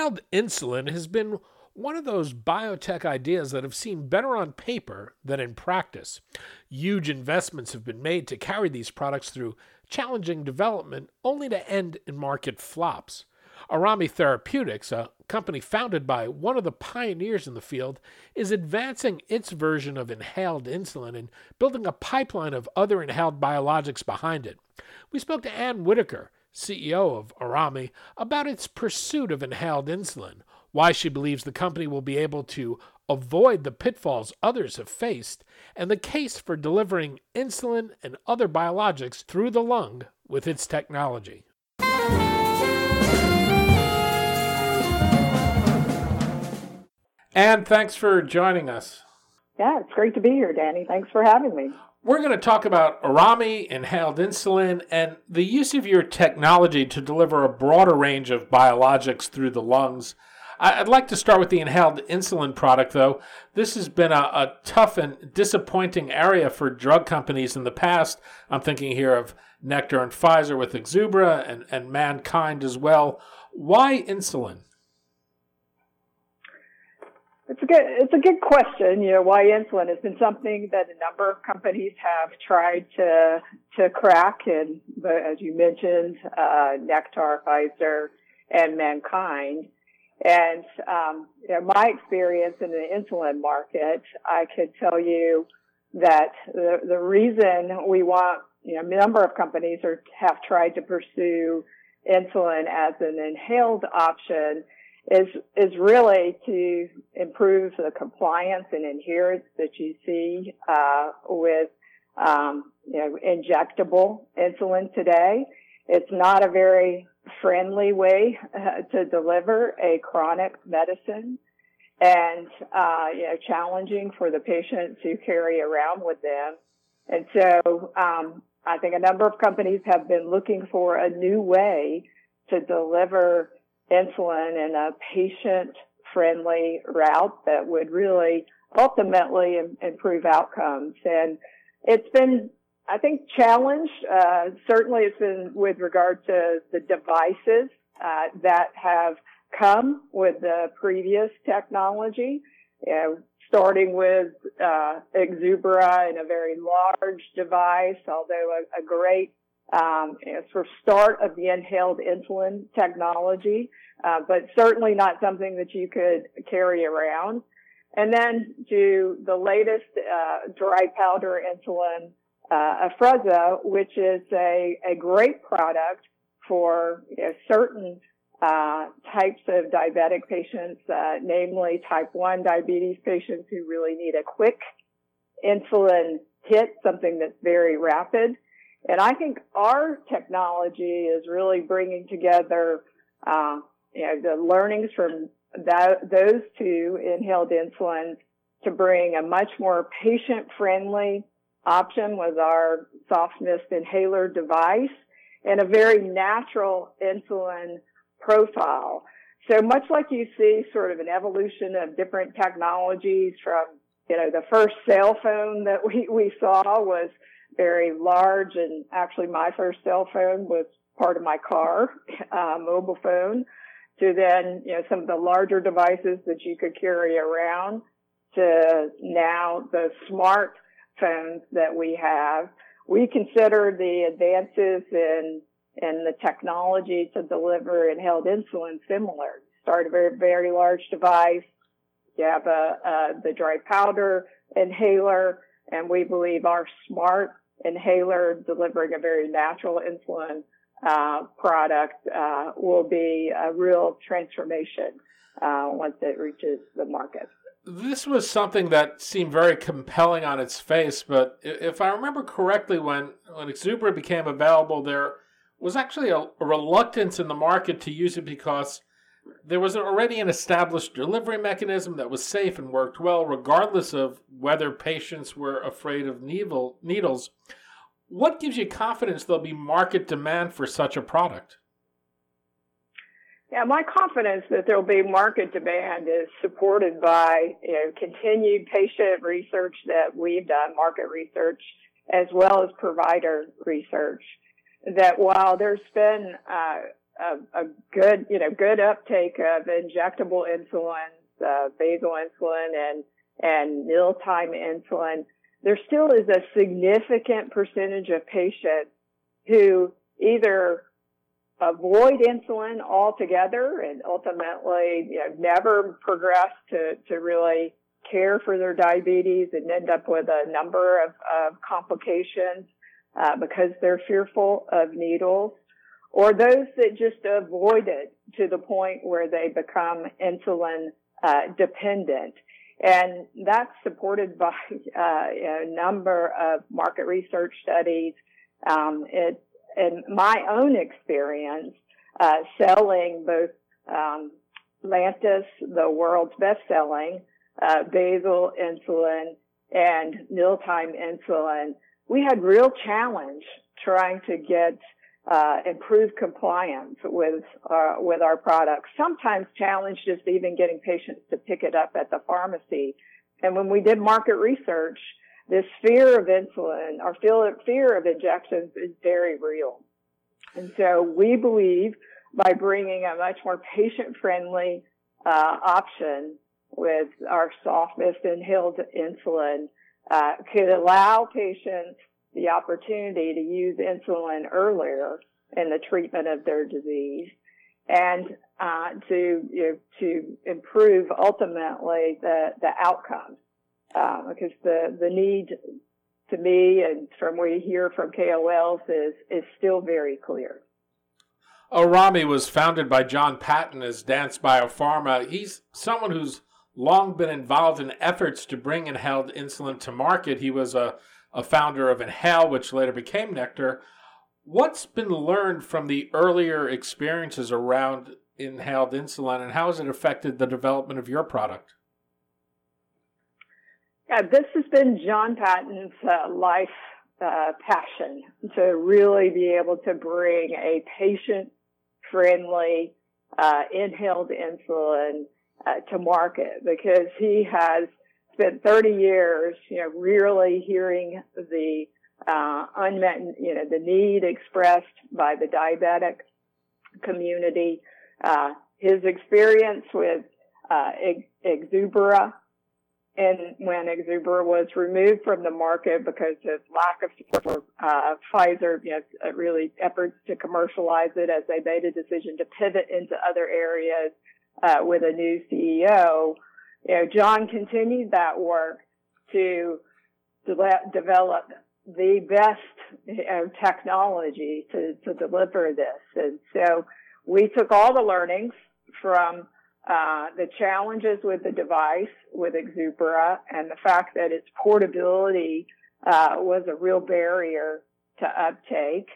Inhaled insulin has been one of those biotech ideas that have seemed better on paper than in practice. Huge investments have been made to carry these products through challenging development, only to end in market flops. Aerami Therapeutics, a company founded by one of the pioneers in the field, is advancing its version of inhaled insulin and building a pipeline of other inhaled biologics behind it. We spoke to Anne Whitaker, CEO of Aerami, about its pursuit of inhaled insulin, why she believes the company will be able to avoid the pitfalls others have faced, and the case for delivering insulin and other biologics through the lung with its technology. And thanks for joining us. Yeah, it's great to be here, Danny. Thanks for having me. We're going to talk about Aerami, inhaled insulin, and the use of your technology to deliver a broader range of biologics through the lungs. I'd like to start with the inhaled insulin product, though. This has been a, a tough and disappointing area for drug companies in the past. I'm thinking here of Nektar and Pfizer with Exubera and, and MannKind as well. Why insulin? It's a good it's a good question. You know, why insulin has been something that a number of companies have tried to to crack, and as you mentioned, uh, Nektar, Pfizer, and MannKind. And um, you know, my experience in the insulin market, I could tell you that the the reason we want you know a number of companies are have tried to pursue insulin as an inhaled option is is really to improve the compliance and adherence that you see uh, with um, you know injectable insulin today. It's not a very friendly way uh, to deliver a chronic medicine, and uh, you know challenging for the patient to carry around with them. And so um, I think a number of companies have been looking for a new way to deliver insulin in a patient friendly route that would really ultimately improve outcomes. And it's been, I think, challenged. Uh, certainly it's been with regard to the devices uh, that have come with the previous technology. You know, starting with uh, Exubera and a very large device, although a, a great um, sort of start of the inhaled insulin technology, uh, but certainly not something that you could carry around. And then to the latest uh, dry powder insulin, uh, Afrezza, which is a, a great product for you know, certain uh, types of diabetic patients, uh, namely type 1 diabetes patients who really need a quick insulin hit, something that's very rapid. And I think our technology is really bringing together, uh, you know, the learnings from that, those two inhaled insulins to bring a much more patient friendly option with our soft mist inhaler device and a very natural insulin profile. So much like you see sort of an evolution of different technologies from, you know, the first cell phone that we, we saw was very large and actually my first cell phone was part of my car, uh, mobile phone to then, you know, some of the larger devices that you could carry around to now the smart phones that we have we consider the advances in in the technology to deliver inhaled insulin similar. Start a very very large device. You have a, a the dry powder inhaler, and we believe our smart inhaler delivering a very natural insulin uh, product uh, will be a real transformation uh, once it reaches the market. This was something that seemed very compelling on its face, but if I remember correctly, when when Exubera became available, there was actually a, a reluctance in the market to use it because there was already an established delivery mechanism that was safe and worked well, regardless of whether patients were afraid of needle, needles. What gives you confidence there'll be market demand for such a product? Yeah, my confidence that there'll be market demand is supported by you know, continued patient research that we've done, market research, as well as provider research. That while there's been uh, a, a, good, you know, good uptake of injectable insulin, uh, basal insulin, and and mealtime insulin, there still is a significant percentage of patients who either avoid insulin altogether and ultimately you know, never progress to, to really care for their diabetes and end up with a number of, of complications uh, because they're fearful of needles or those that just avoid it to the point where they become insulin uh, dependent. And that's supported by uh, a number of market research studies. Um, it, in my own experience, uh, selling both um, Lantus, the world's best-selling uh, basal insulin and mealtime insulin, we had real challenge trying to get uh, improve compliance with uh, with our products. Sometimes challenge just even getting patients to pick it up at the pharmacy. And when we did market research, this fear of insulin or fear of injections is very real. And so we believe by bringing a much more patient-friendly uh, option with our soft mist inhaled insulin uh, could allow patients the opportunity to use insulin earlier in the treatment of their disease and uh, to you know, to improve ultimately the the outcomes uh, because the the need to me and from what we hear from KOLs is is still very clear. Aerami was founded by John Patton as Dance Biopharma. He's someone who's long been involved in efforts to bring inhaled insulin to market. He was a a founder of Inhale, which later became Nektar. What's been learned from the earlier experiences around inhaled insulin, and how has it affected the development of your product? Yeah, this has been John Patton's uh, life uh, passion to really be able to bring a patient friendly uh, inhaled insulin uh, to market because he has spent 30 years, you know, really hearing the uh, unmet, you know, the need expressed by the diabetic community. Uh, his experience with uh, Exubera, and when Exubera was removed from the market because of lack of support for uh, Pfizer, you know, uh, really efforts to commercialize it as they made a decision to pivot into other areas uh, with a new CEO you know, John continued that work to de- develop the best you know, technology to, to deliver this. And so we took all the learnings from uh, the challenges with the device with Exubera and the fact that its portability uh, was a real barrier to uptake,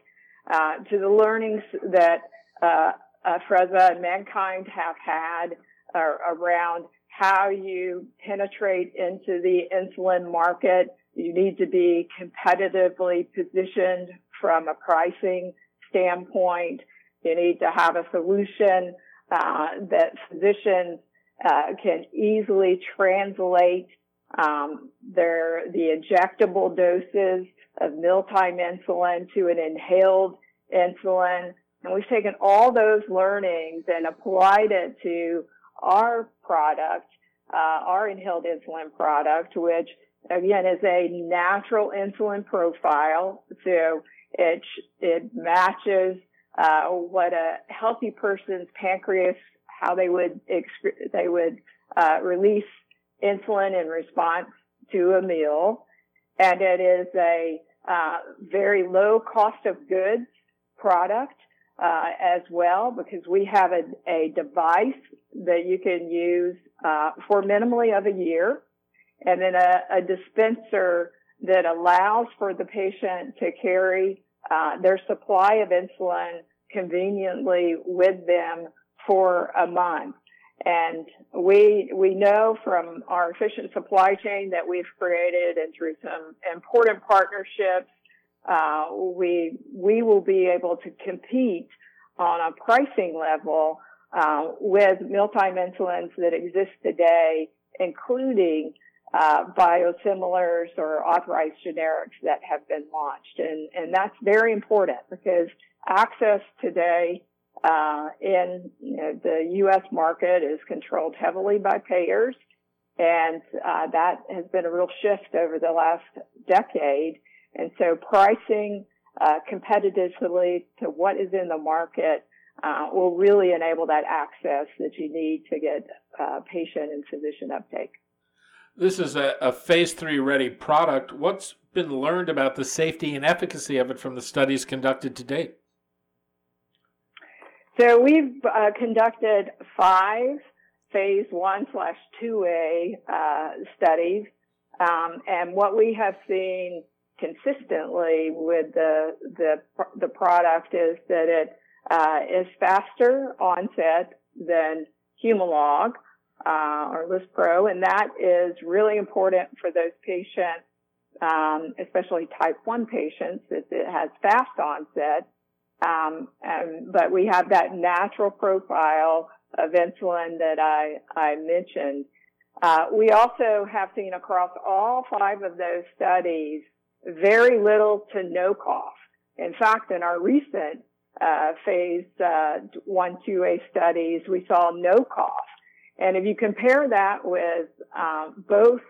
uh, to the learnings that uh, Afrezza and MannKind have had uh, around how you penetrate into the insulin market. You need to be competitively positioned from a pricing standpoint. You need to have a solution uh, that physicians uh, can easily translate um, their the injectable doses of mealtime insulin to an inhaled insulin. And we've taken all those learnings and applied it to our product, uh, our inhaled insulin product, which again, is a natural insulin profile. So it, it matches uh, what a healthy person's pancreas, how they would, they would uh, release insulin in response to a meal. And it is a uh, very low cost of goods product uh, as well because we have a, a device that you can use uh, for minimally of a year and then a, a dispenser that allows for the patient to carry uh, their supply of insulin conveniently with them for a month. And we, we know from our efficient supply chain that we've created and through some important partnerships, uh, we, we will be able to compete on a pricing level, uh, with mealtime insulins that exist today, including uh, biosimilars or authorized generics that have been launched. And, and that's very important because access today uh, in you know, the U.S. market is controlled heavily by payers. And uh, that has been a real shift over the last decade. And so pricing uh, competitively to what is in the market uh, will really enable that access that you need to get uh, patient and physician uptake. This is a, a phase three ready product. What's been learned about the safety and efficacy of it from the studies conducted to date? So we've uh, conducted five phase one slash two A uh, studies, um, and what we have seen consistently with the the the product is that it uh, is faster onset than Humalog uh, or Lispro, and that is really important for those patients, um, especially type 1 patients, as it has fast onset. Um, and, but we have that natural profile of insulin that I, I mentioned. Uh, we also have seen across all five of those studies very little to no cough. In fact, in our recent uh, phase uh, 1, 2A studies, we saw no cough. And if you compare that with um, both,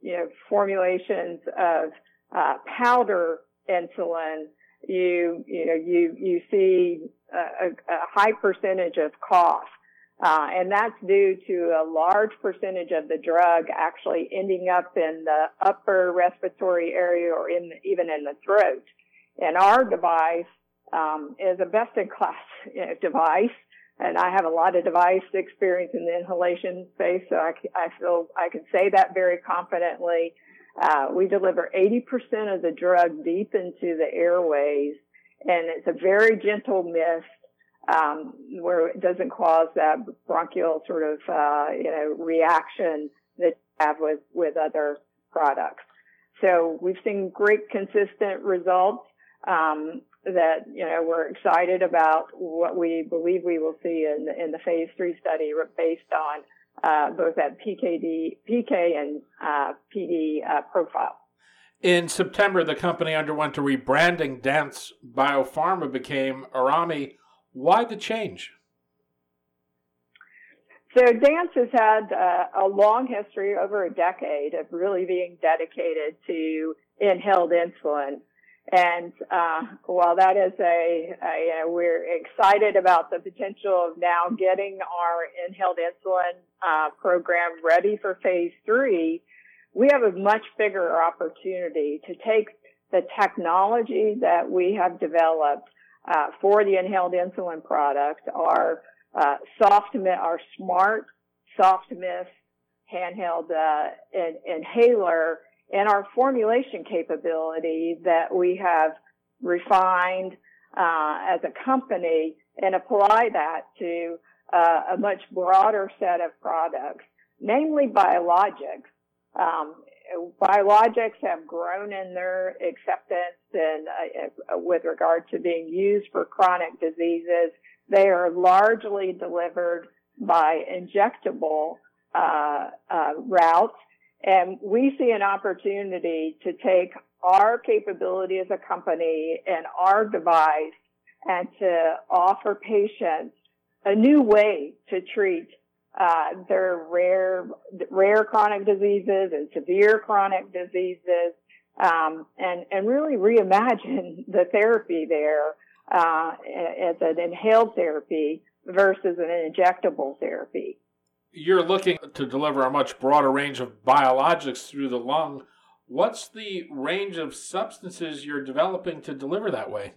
you know, formulations of uh, powder insulin, you you know you you see a, a high percentage of cough, uh, and that's due to a large percentage of the drug actually ending up in the upper respiratory area or in the, even in the throat. And our device um, is a best-in-class device and I have a lot of device experience in the inhalation space, so I, I feel I can say that very confidently. Uh, we deliver 80% of the drug deep into the airways, and it's a very gentle mist um, where it doesn't cause that bronchial sort of uh, you know reaction that you have with with other products. So we've seen great consistent results. Um, that you know we're excited about what we believe we will see in in the phase three study based on uh, both that PKD, PK and uh, PD uh, profile. In September, the company underwent a rebranding. Dance Biopharma became Aerami. Why the change? So Dance has had uh, a long history, over a decade, of really being dedicated to inhaled insulin. And uh, while that is a, a, we're excited about the potential of now getting our inhaled insulin uh, program ready for phase three, we have a much bigger opportunity to take the technology that we have developed uh, for the inhaled insulin product, our uh, soft, our smart soft mist handheld uh, in, inhaler and our formulation capability that we have refined uh, as a company and apply that to uh, a much broader set of products, namely biologics. Um, biologics have grown in their acceptance and uh, with regard to being used for chronic diseases. They are largely delivered by injectable uh, uh, routes and we see an opportunity to take our capability as a company and our device and to offer patients a new way to treat Uh, they're rare, rare chronic diseases and severe chronic diseases, um, and and really reimagine the therapy there uh, as an inhaled therapy versus an injectable therapy. You're looking to deliver a much broader range of biologics through the lung. What's the range of substances you're developing to deliver that way?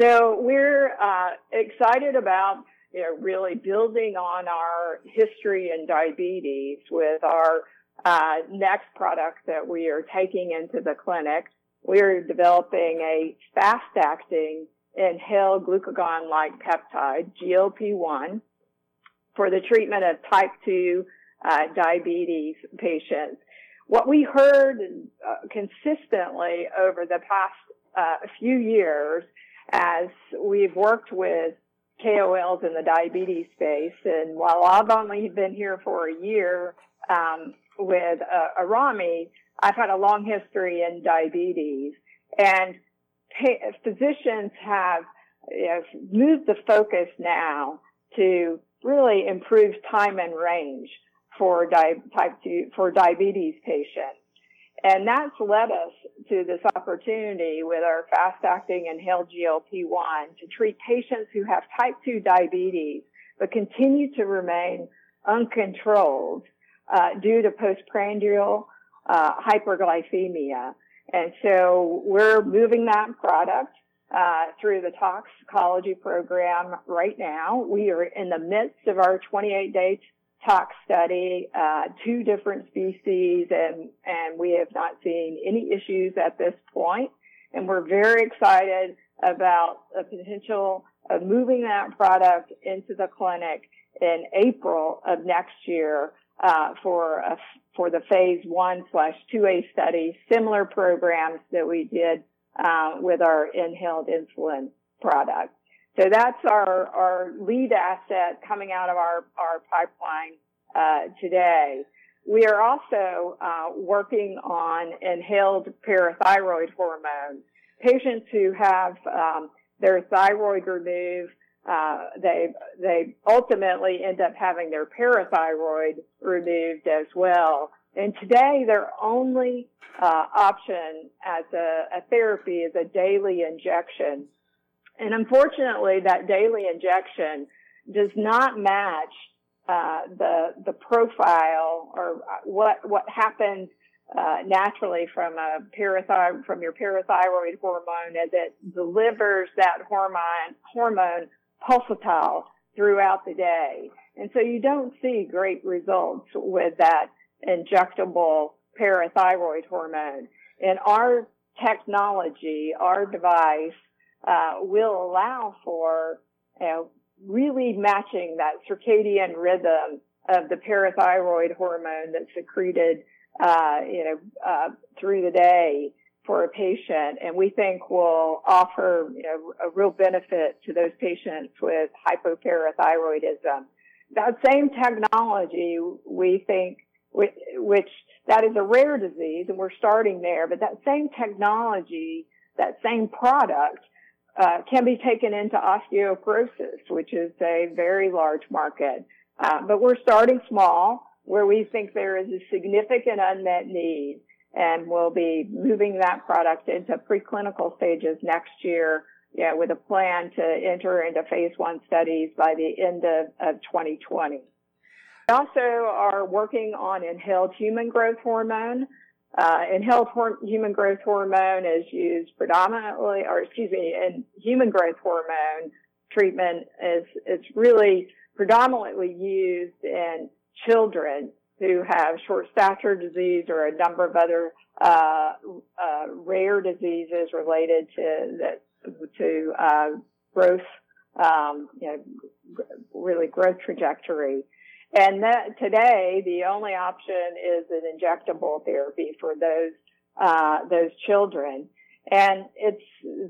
So we're uh, excited about you know, really building on our history in diabetes with our uh, next product that we are taking into the clinic. We're developing a fast-acting inhaled glucagon-like peptide, GLP-1, for the treatment of type 2 uh, diabetes patients. What we heard uh, consistently over the past uh, few years as we've worked with KOLs in the diabetes space. And while I've only been here for a year um, with uh, Aerami, I've had a long history in diabetes. And physicians have you know, moved the focus now to really improve time and range for di- type 2 for diabetes patients. And that's led us to this opportunity with our fast acting inhaled GLP-1 to treat patients who have type 2 diabetes but continue to remain uncontrolled uh, due to postprandial uh, hyperglycemia. And so we're moving that product uh, through the toxicology program right now. We are in the midst of our 28 day tox study, uh, two different species, and and we have not seen any issues at this point. And we're very excited about the potential of moving that product into the clinic in April of next year uh, for a, for the phase one slash two A study, similar programs that we did uh, with our inhaled insulin product. So that's our, our lead asset coming out of our, our pipeline uh, today. We are also uh, working on inhaled parathyroid hormone. Patients who have um, their thyroid removed, uh, they they ultimately end up having their parathyroid removed as well. And today, their only uh, option as a, a therapy is a daily injection and unfortunately, that daily injection does not match uh, the the profile or what what happens uh, naturally from a parathyroid from your parathyroid hormone as it delivers that hormone hormone pulsatile throughout the day. And so you don't see great results with that injectable parathyroid hormone. In our technology, our device uh, will allow for you know, really matching that circadian rhythm of the parathyroid hormone that's secreted, uh, you know, uh, through the day for a patient, and we think will offer you know, a real benefit to those patients with hypoparathyroidism. That same technology, we think, which, which that is a rare disease, and we're starting there, but that same technology, that same product uh, can be taken into osteoporosis, which is a very large market. Uh, but we're starting small where we think there is a significant unmet need and we'll be moving that product into preclinical stages next year yeah, with a plan to enter into phase one studies by the end of, of 2020. We also are working on inhaled human growth hormone. Uh, inhaled human growth hormone is used predominantly, or excuse me, in human growth hormone treatment is it's really predominantly used in children who have short stature disease or a number of other uh, uh, rare diseases related to to uh, growth, um, you know, really growth trajectory. And that today, the only option is an injectable therapy for those, uh, those children. And it's,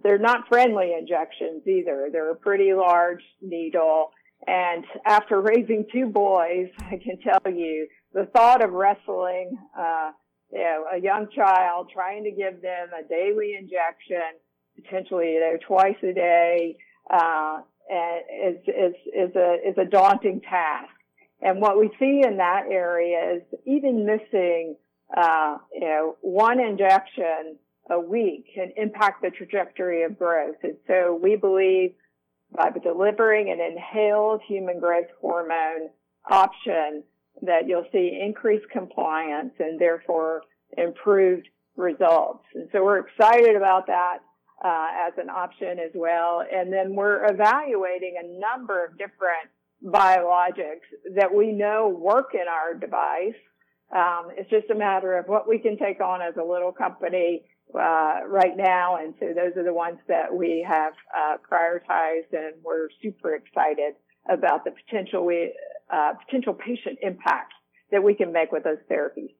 they're not friendly injections either. They're a pretty large needle. And after raising two boys, I can tell you the thought of wrestling, uh, you know, a young child, trying to give them a daily injection, potentially, you know, twice a day, uh, is, is, is a, is a daunting task. And what we see in that area is even missing, uh, you know, one injection a week can impact the trajectory of growth. And so we believe by delivering an inhaled human growth hormone option that you'll see increased compliance and therefore improved results. And so we're excited about that uh, as an option as well. And then we're evaluating a number of different biologics that we know work in our device. Um, it's just a matter of what we can take on as a little company uh, right now, and so those are the ones that we have uh, prioritized, and we're super excited about the potential we uh, potential patient impact that we can make with those therapies.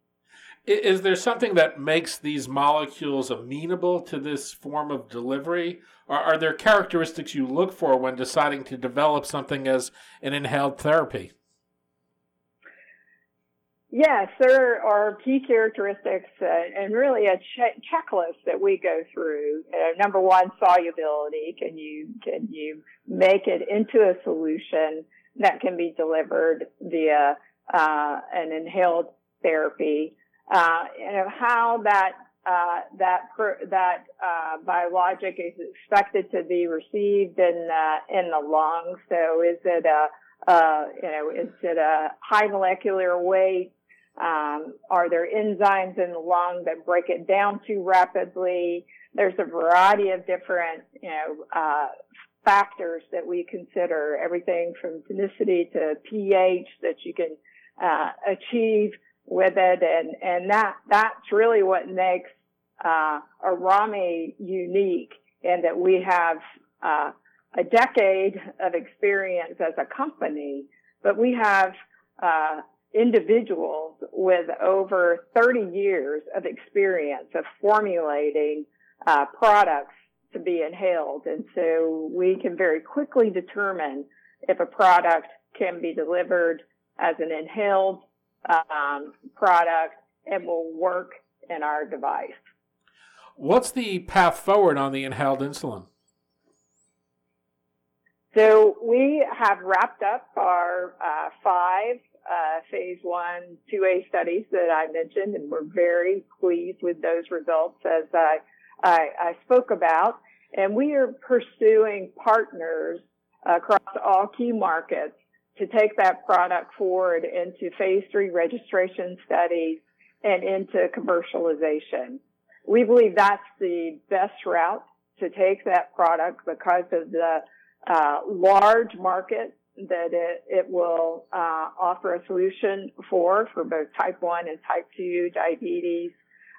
Is there something that makes these molecules amenable to this form of delivery? Or are there characteristics you look for when deciding to develop something as an inhaled therapy? Yes, there are key characteristics uh, and really a che- checklist that we go through. Uh, number one, solubility. Can you can you make it into a solution that can be delivered via uh, an inhaled therapy? Uh, you know how that uh, that per, that uh, biologic is expected to be received in in the lung. So is it a you know is it a high molecular weight? Um, are there enzymes in the lung that break it down too rapidly? There's a variety of different, you know, uh, factors that we consider, everything from tonicity to pH that you can uh, achieve with it, and and that that's really what makes uh, Aerami unique, and that we have uh, a decade of experience as a company, but we have uh, individuals with over 30 years of experience of formulating uh, products to be inhaled. And so we can very quickly determine if a product can be delivered as an inhaled um, product and will work in our device. What's the path forward on the inhaled insulin? So we have wrapped up our uh, five uh, phase one, 2A studies that I mentioned, and we're very pleased with those results as I, I, I spoke about. And we are pursuing partners across all key markets to take that product forward into phase three registration studies and into commercialization. We believe that's the best route to take that product because of the uh, large market that it, it will uh, offer a solution for for both type 1 and type 2 diabetes.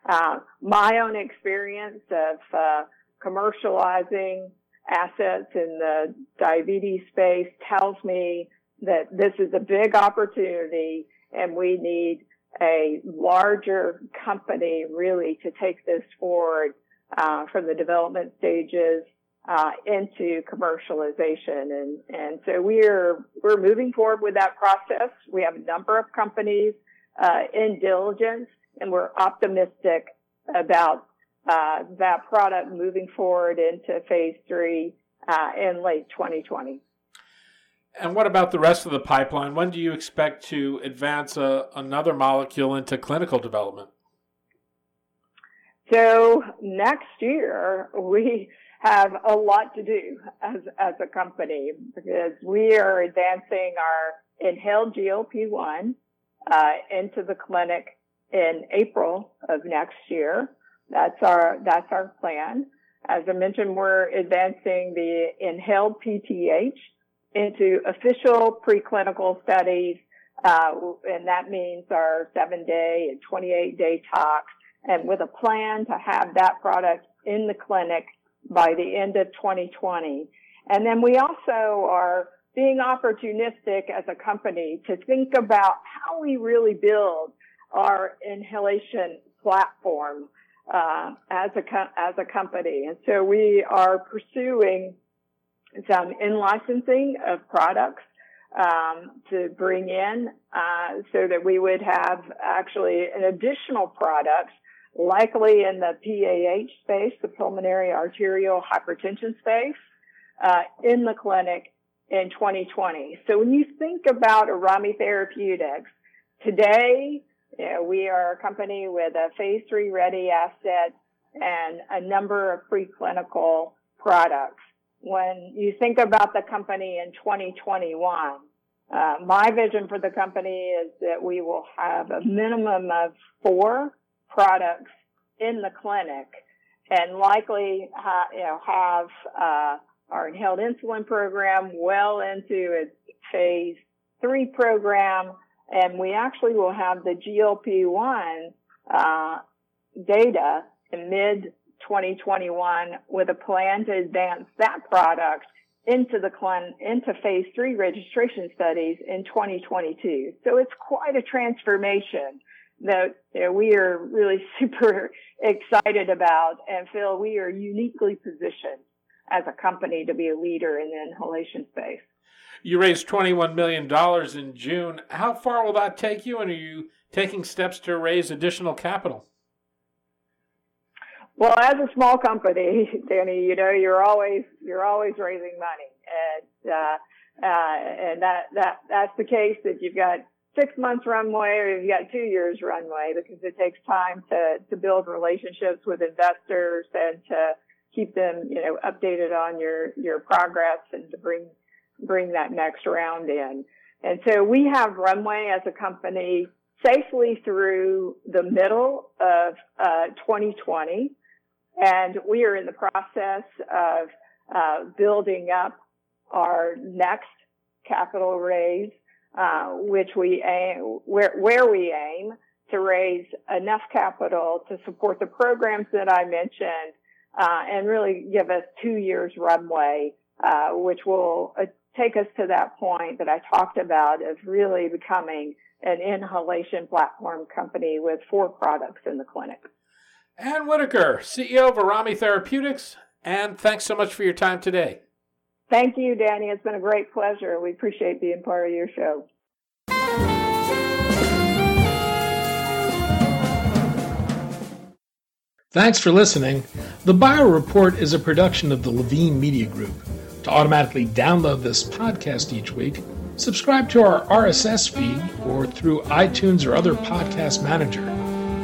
Uh, my own experience of uh, commercializing assets in the diabetes space tells me that this is a big opportunity and we need a larger company really to take this forward uh, from the development stages uh, into commercialization. And, and so we're, we're moving forward with that process. We have a number of companies, uh, in diligence and we're optimistic about, uh, that product moving forward into phase three, uh, in late 2020. And what about the rest of the pipeline? When do you expect to advance a, uh, another molecule into clinical development? So next year, we have a lot to do as, as a company because we are advancing our inhaled GLP-1 uh, into the clinic in April of next year. That's our, that's our plan. As I mentioned, we're advancing the inhaled PTH into official preclinical studies, uh, and that means our seven day and 28 day tox, and with a plan to have that product in the clinic by the end of 2020. And then we also are being opportunistic as a company to think about how we really build our inhalation platform uh, as a as a company. And so we are pursuing some in licensing of products um, to bring in uh, so that we would have actually an additional products likely in the PAH space, the pulmonary arterial hypertension space, uh, in the clinic in 2020. So when you think about Aerami Therapeutics, today you know, we are a company with a phase three ready asset and a number of preclinical products. When you think about the company in 2021, uh, my vision for the company is that we will have a minimum of four products in the clinic and likely ha- you know, have uh, our inhaled insulin program well into its phase three program. And we actually will have the GLP-1 uh, data in mid 2021 with a plan to advance that product into the clen- into phase three registration studies in 2022. So it's quite a transformation that you know, we are really super excited about and feel we are uniquely positioned as a company to be a leader in the inhalation space. You raised $21 million in June. How far will that take you, and are you taking steps to raise additional capital? Well, as a small company, Danny, you know, you're always you're always raising money, and uh, uh, and that that that's the case. That you've got six months runway or you've got two years runway because it takes time to to build relationships with investors and to keep them, you know, updated on your your progress and to bring bring that next round in. And so we have runway as a company safely through the middle of uh, 2020 and we are in the process of uh, building up our next capital raise, uh, which we aim, where, where we aim to raise enough capital to support the programs that I mentioned, uh, and really give us two years runway, uh, which will uh, take us to that point that I talked about of really becoming an inhalation platform company with four products in the clinic. Anne Whitaker, CEO of Aerami Therapeutics, and thanks so much for your time today. Thank you, Danny. It's been a great pleasure. We appreciate being part of your show. Thanks for listening. The Bio Report is a production of the Levine Media Group. To automatically download this podcast each week, subscribe to our RSS feed or through iTunes or other podcast manager.